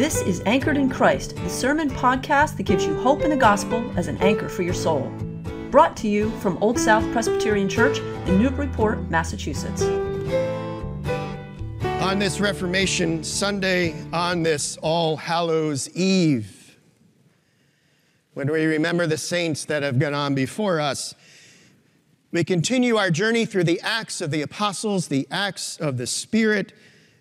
This is Anchored in Christ, the sermon podcast that gives you hope in the gospel as an anchor for your soul. Brought to you from Old South Presbyterian Church in Newburyport, Massachusetts. On this Reformation Sunday, on this All Hallows Eve, when we remember the saints that have gone on before us, we continue our journey through the Acts of the Apostles, the Acts of the Spirit,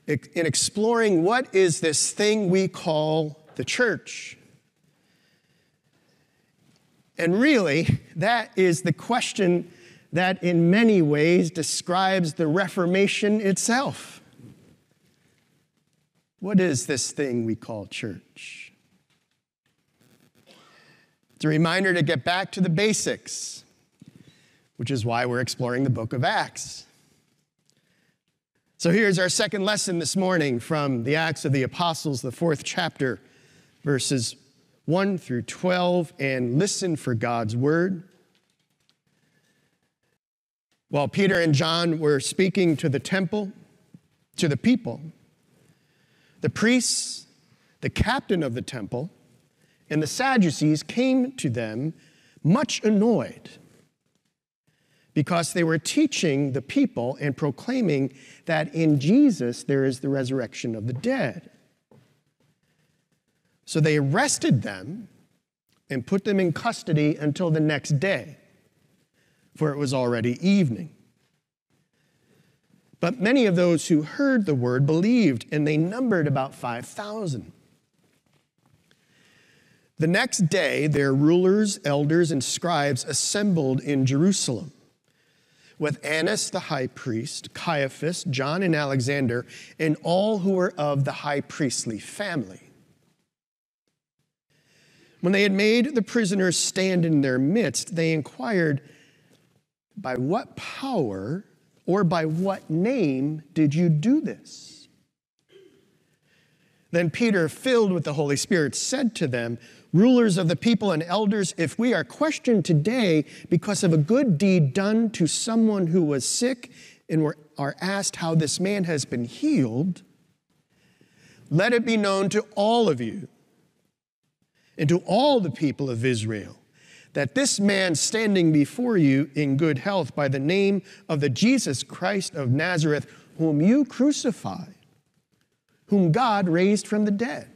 in exploring what is this thing we call the church. And really, that is the question that in many ways describes the Reformation itself. What is this thing we call church? It's a reminder to get back to the basics, which is why we're exploring the book of Acts. So here's our second lesson this morning from the Acts of the Apostles, the fourth chapter, verses 1 through 12, and listen for God's word. While Peter and John were speaking to the temple, to the people, the priests, the captain of the temple, and the Sadducees came to them much annoyed because they were teaching the people and proclaiming that in Jesus there is the resurrection of the dead. So they arrested them and put them in custody until the next day, for it was already evening. But many of those who heard the word believed, and they numbered about 5,000. The next day, their rulers, elders, and scribes assembled in Jerusalem with Annas the high priest, Caiaphas, John, and Alexander, and all who were of the high priestly family. When they had made the prisoners stand in their midst, they inquired, By what power or by what name did you do this? Then Peter, filled with the Holy Spirit, said to them, rulers of the people and elders, if we are questioned today because of a good deed done to someone who was sick and we are asked how this man has been healed, let it be known to all of you and to all the people of Israel that this man standing before you in good health by the name of the Jesus Christ of Nazareth, whom you crucified, whom God raised from the dead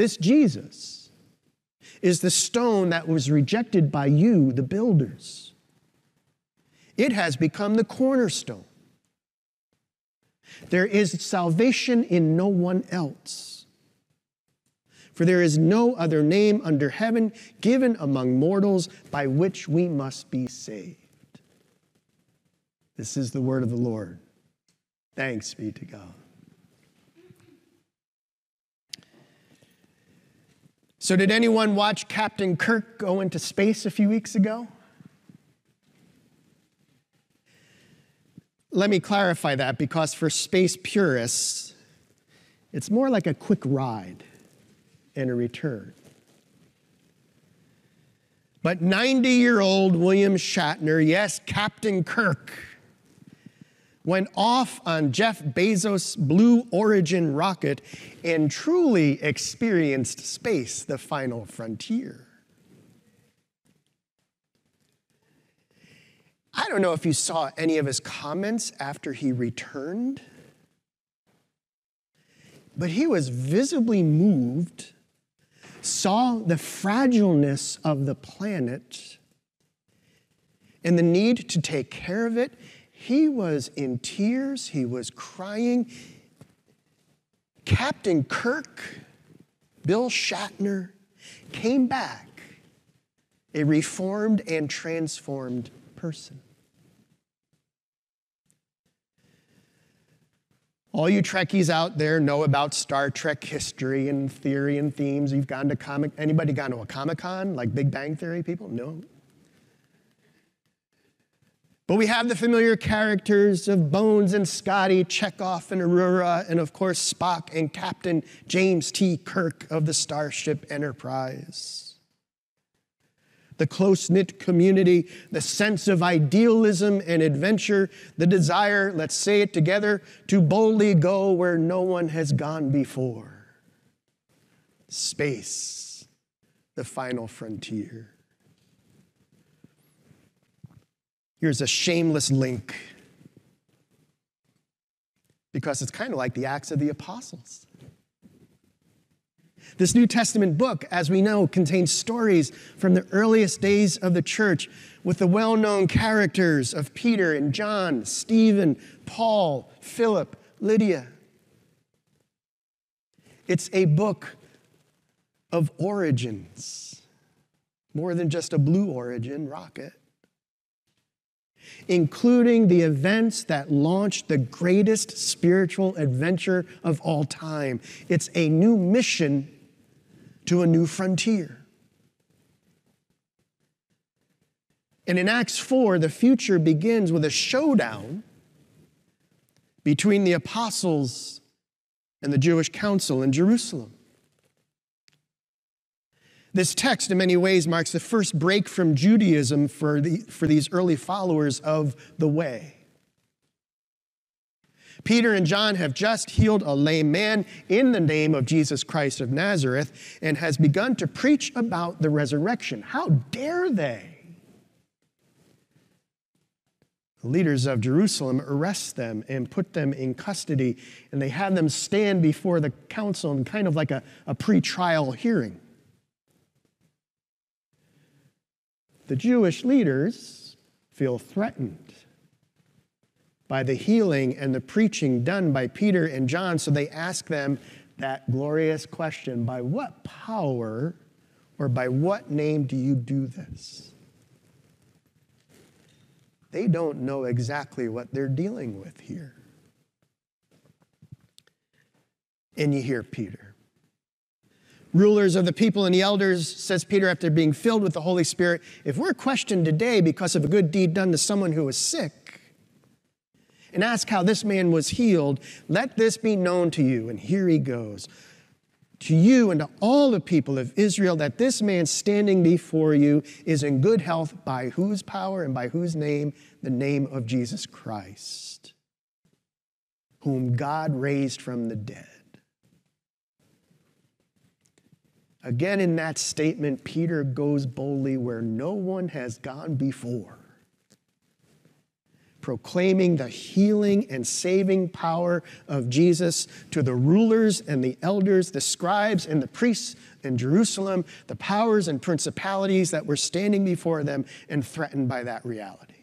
this Jesus is the stone that was rejected by you, the builders. It has become the cornerstone. There is salvation in no one else. For there is no other name under heaven given among mortals by which we must be saved. This is the word of the Lord. Thanks be to God. So, did anyone watch Captain Kirk go into space a few weeks ago? Let me clarify that because for space purists, it's more like a quick ride and a return. But 90 year old William Shatner, yes, Captain Kirk, went off on Jeff Bezos' Blue Origin rocket and truly experienced space, the final frontier. I don't know if you saw any of his comments after he returned, but he was visibly moved, saw the fragileness of the planet and the need to take care of it he was in tears, he was crying. Captain Kirk, Bill Shatner, came back a reformed and transformed person. All you Trekkies out there know about Star Trek history and theory and themes. You've gone to comic. Anybody gone to a Comic Con like Big Bang Theory people? No. But we have the familiar characters of Bones and Scotty, Chekov and Uhura, and of course Spock and Captain James T. Kirk of the Starship Enterprise. the close knit community, the sense of idealism and adventure, the desire, let's say it together, to boldly go where no one has gone before. Space, the final frontier. Here's a shameless link because it's kind of like the Acts of the Apostles. This New Testament book, as we know, contains stories from the earliest days of the church with the well known characters of Peter and John, Stephen, Paul, Philip, Lydia. It's a book of origins, more than just a blue origin rocket, including the events that launched the greatest spiritual adventure of all time. It's a new mission to a new frontier. And in Acts 4, the future begins with a showdown between the apostles and the Jewish council in Jerusalem. This text, in many ways, marks the first break from Judaism for, the, for these early followers of the way. Peter and John have just healed a lame man in the name of Jesus Christ of Nazareth and has begun to preach about the resurrection. How dare they? The leaders of Jerusalem arrest them and put them in custody, and they have them stand before the council in kind of like a, a pre trial hearing. The Jewish leaders feel threatened by the healing and the preaching done by Peter and John. So they ask them that glorious question by what power or by what name do you do this? They don't know exactly what they're dealing with here. And you hear Peter. Rulers of the people and the elders, says Peter, after being filled with the Holy Spirit, if we're questioned today because of a good deed done to someone who is sick, and ask how this man was healed, let this be known to you. And here he goes. To you and to all the people of Israel, that this man standing before you is in good health by whose power and by whose name? The name of Jesus Christ, whom God raised from the dead. Again, in that statement, Peter goes boldly where no one has gone before proclaiming the healing and saving power of Jesus to the rulers and the elders, the scribes and the priests in Jerusalem, the powers and principalities that were standing before them and threatened by that reality.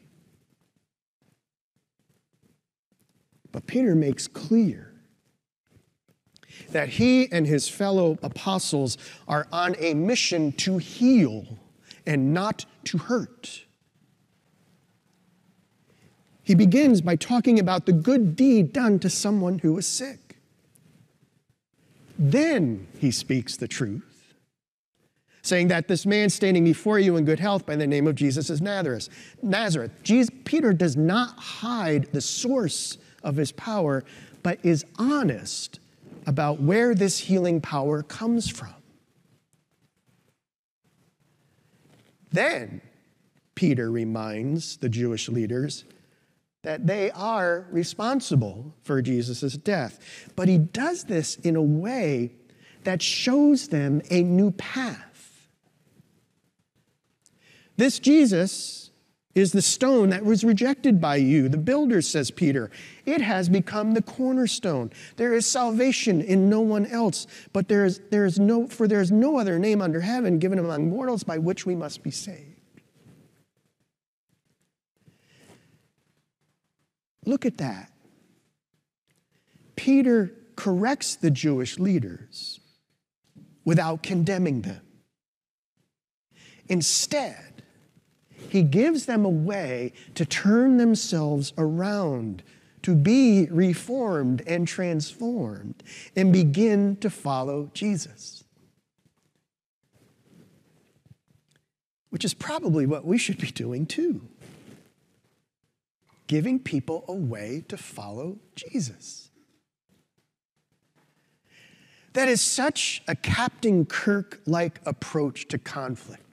But Peter makes clear that he and his fellow apostles are on a mission to heal and not to hurt. He begins by talking about the good deed done to someone who was sick. Then he speaks the truth, saying that this man standing before you in good health by the name of Jesus is Nazareth. Nazareth. Jesus, Peter does not hide the source of his power, but is honest about where this healing power comes from. Then Peter reminds the Jewish leaders that they are responsible for Jesus' death. But he does this in a way that shows them a new path. This Jesus is the stone that was rejected by you, the builders, says Peter. It has become the cornerstone. There is salvation in no one else, but there is, there is no, for there is no other name under heaven given among mortals by which we must be saved. Look at that. Peter corrects the Jewish leaders without condemning them. Instead, he gives them a way to turn themselves around, to be reformed and transformed, and begin to follow Jesus. Which is probably what we should be doing too giving people a way to follow Jesus. That is such a Captain Kirk like approach to conflict.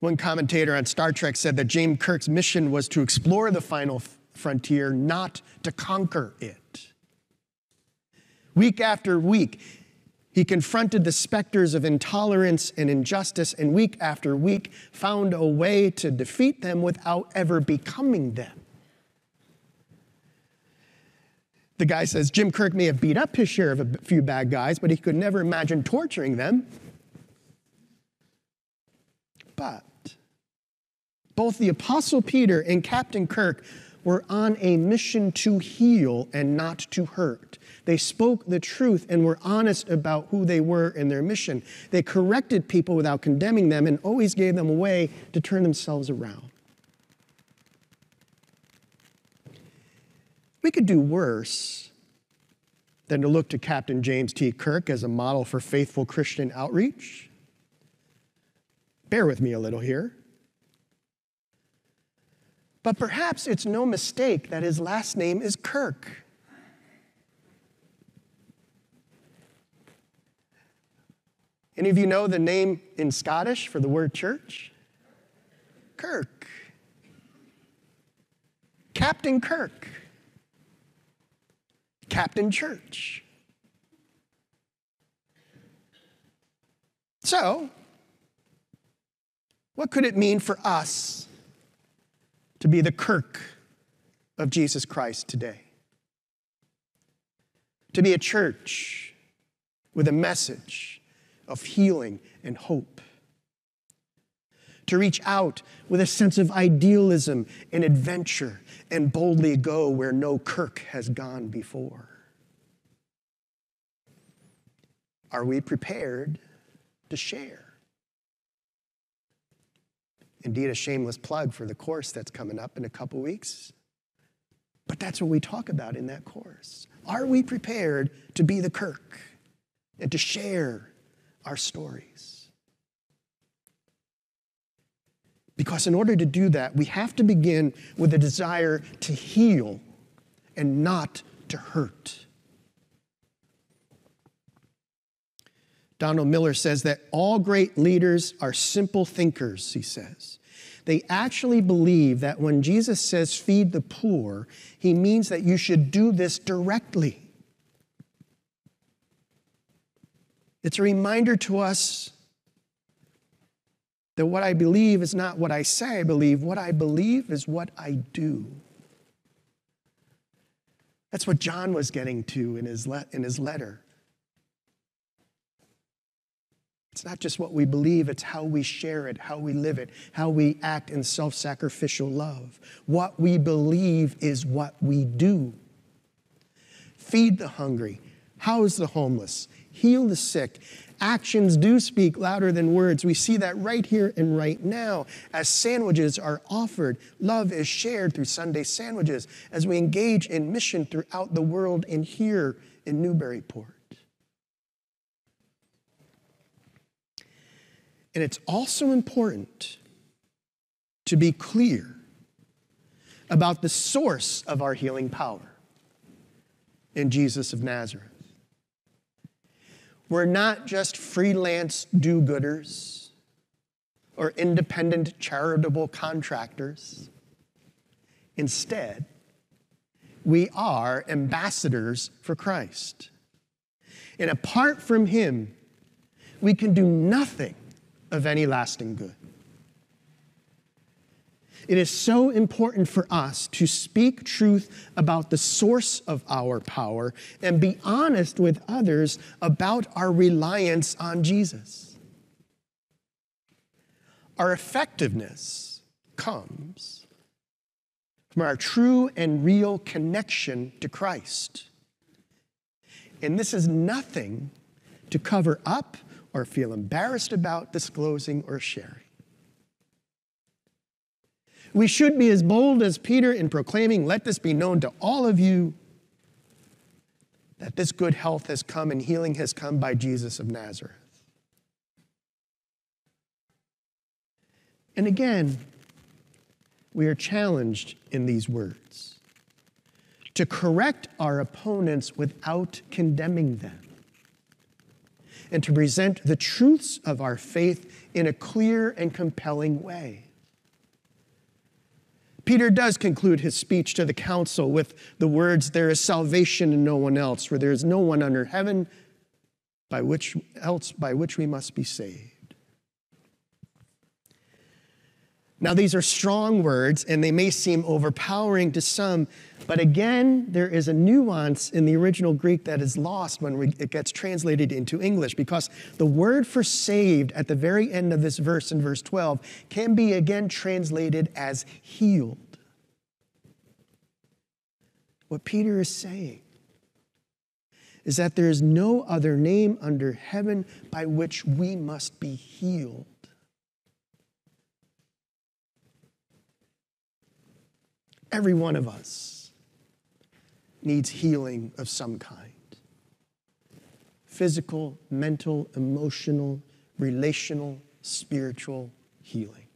One commentator on Star Trek said that James Kirk's mission was to explore the final frontier, not to conquer it. Week after week, he confronted the specters of intolerance and injustice, and week after week found a way to defeat them without ever becoming them. The guy says Jim Kirk may have beat up his share of a few bad guys, but he could never imagine torturing them. But both the Apostle Peter and Captain Kirk were on a mission to heal and not to hurt. They spoke the truth and were honest about who they were and their mission. They corrected people without condemning them and always gave them a way to turn themselves around. We could do worse than to look to Captain James T. Kirk as a model for faithful Christian outreach. Bear with me a little here. But perhaps it's no mistake that his last name is Kirk. Any of you know the name in Scottish for the word church? Kirk. Captain Kirk. Captain Church. So, what could it mean for us to be the Kirk of Jesus Christ today? To be a church with a message of healing and hope. To reach out with a sense of idealism and adventure and boldly go where no Kirk has gone before. Are we prepared to share? Indeed, a shameless plug for the course that's coming up in a couple weeks. But that's what we talk about in that course. Are we prepared to be the Kirk and to share our stories. Because in order to do that, we have to begin with a desire to heal and not to hurt. Donald Miller says that all great leaders are simple thinkers, he says. They actually believe that when Jesus says feed the poor, he means that you should do this directly. It's a reminder to us that what I believe is not what I say I believe, what I believe is what I do. That's what John was getting to in his, le- in his letter. It's not just what we believe, it's how we share it, how we live it, how we act in self sacrificial love. What we believe is what we do. Feed the hungry, house the homeless, heal the sick. Actions do speak louder than words. We see that right here and right now as sandwiches are offered. Love is shared through Sunday sandwiches as we engage in mission throughout the world and here in Newburyport. And it's also important to be clear about the source of our healing power in Jesus of Nazareth. We're not just freelance do gooders or independent charitable contractors. Instead, we are ambassadors for Christ. And apart from Him, we can do nothing of any lasting good. It is so important for us to speak truth about the source of our power and be honest with others about our reliance on Jesus. Our effectiveness comes from our true and real connection to Christ. And this is nothing to cover up or feel embarrassed about disclosing or sharing. We should be as bold as Peter in proclaiming, Let this be known to all of you that this good health has come and healing has come by Jesus of Nazareth. And again, we are challenged in these words to correct our opponents without condemning them and to present the truths of our faith in a clear and compelling way. Peter does conclude his speech to the council with the words, There is salvation in no one else, for there is no one under heaven by which else by which we must be saved. Now, these are strong words and they may seem overpowering to some, but again, there is a nuance in the original Greek that is lost when it gets translated into English because the word for saved at the very end of this verse in verse 12 can be again translated as healed. What Peter is saying is that there is no other name under heaven by which we must be healed. Every one of us needs healing of some kind physical, mental, emotional, relational, spiritual healing.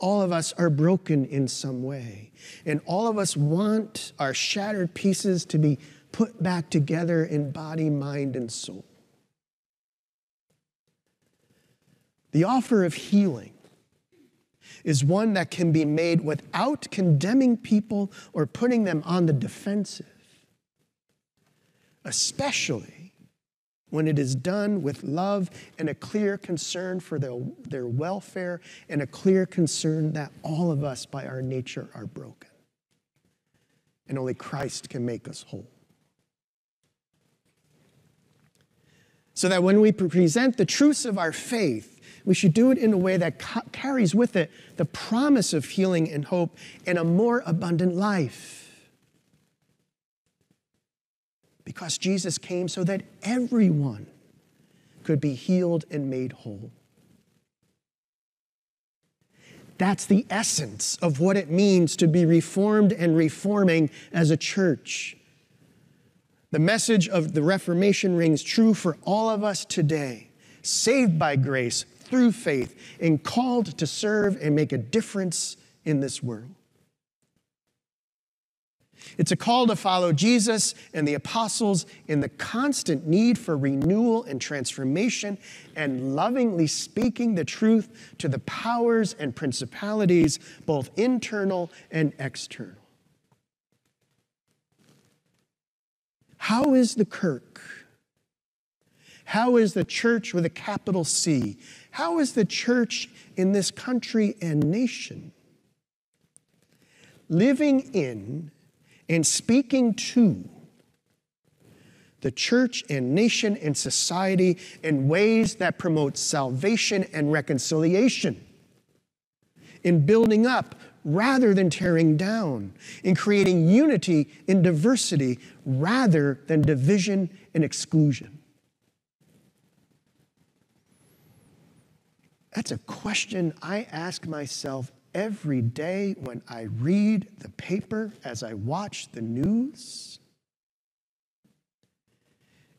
All of us are broken in some way, and all of us want our shattered pieces to be put back together in body, mind, and soul. The offer of healing is one that can be made without condemning people or putting them on the defensive, especially when it is done with love and a clear concern for their, their welfare and a clear concern that all of us, by our nature, are broken. And only Christ can make us whole. So that when we present the truths of our faith, we should do it in a way that ca- carries with it the promise of healing and hope and a more abundant life. Because Jesus came so that everyone could be healed and made whole. That's the essence of what it means to be reformed and reforming as a church. The message of the Reformation rings true for all of us today saved by grace through faith and called to serve and make a difference in this world. It's a call to follow Jesus and the apostles in the constant need for renewal and transformation and lovingly speaking the truth to the powers and principalities, both internal and external. How is the Kirk? How is the church with a capital C? How is the church in this country and nation living in and speaking to the church and nation and society in ways that promote salvation and reconciliation, in building up rather than tearing down, in creating unity in diversity rather than division and exclusion. That's a question I ask myself every day when I read the paper, as I watch the news.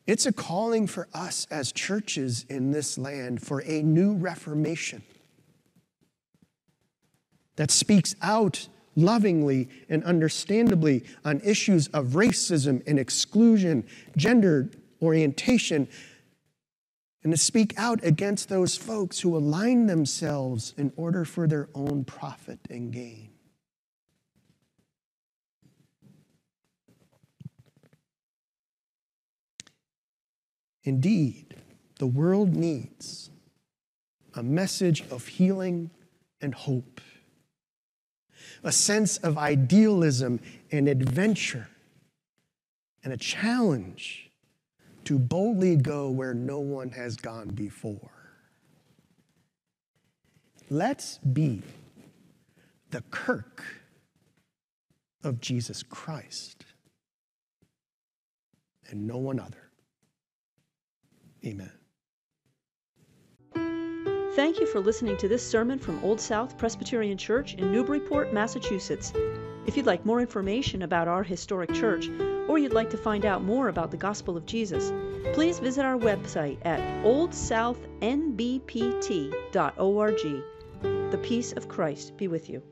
It's a calling for us as churches in this land for a new reformation that speaks out lovingly and understandably on issues of racism and exclusion, gender orientation, and to speak out against those folks who align themselves in order for their own profit and gain. Indeed, the world needs a message of healing and hope, a sense of idealism and adventure, and a challenge to boldly go where no one has gone before. Let's be the Kirk of Jesus Christ and no one other. Amen. Thank you for listening to this sermon from Old South Presbyterian Church in Newburyport, Massachusetts. If you'd like more information about our historic church, or you'd like to find out more about the gospel of Jesus, please visit our website at oldsouthnbpt.org. The peace of Christ be with you.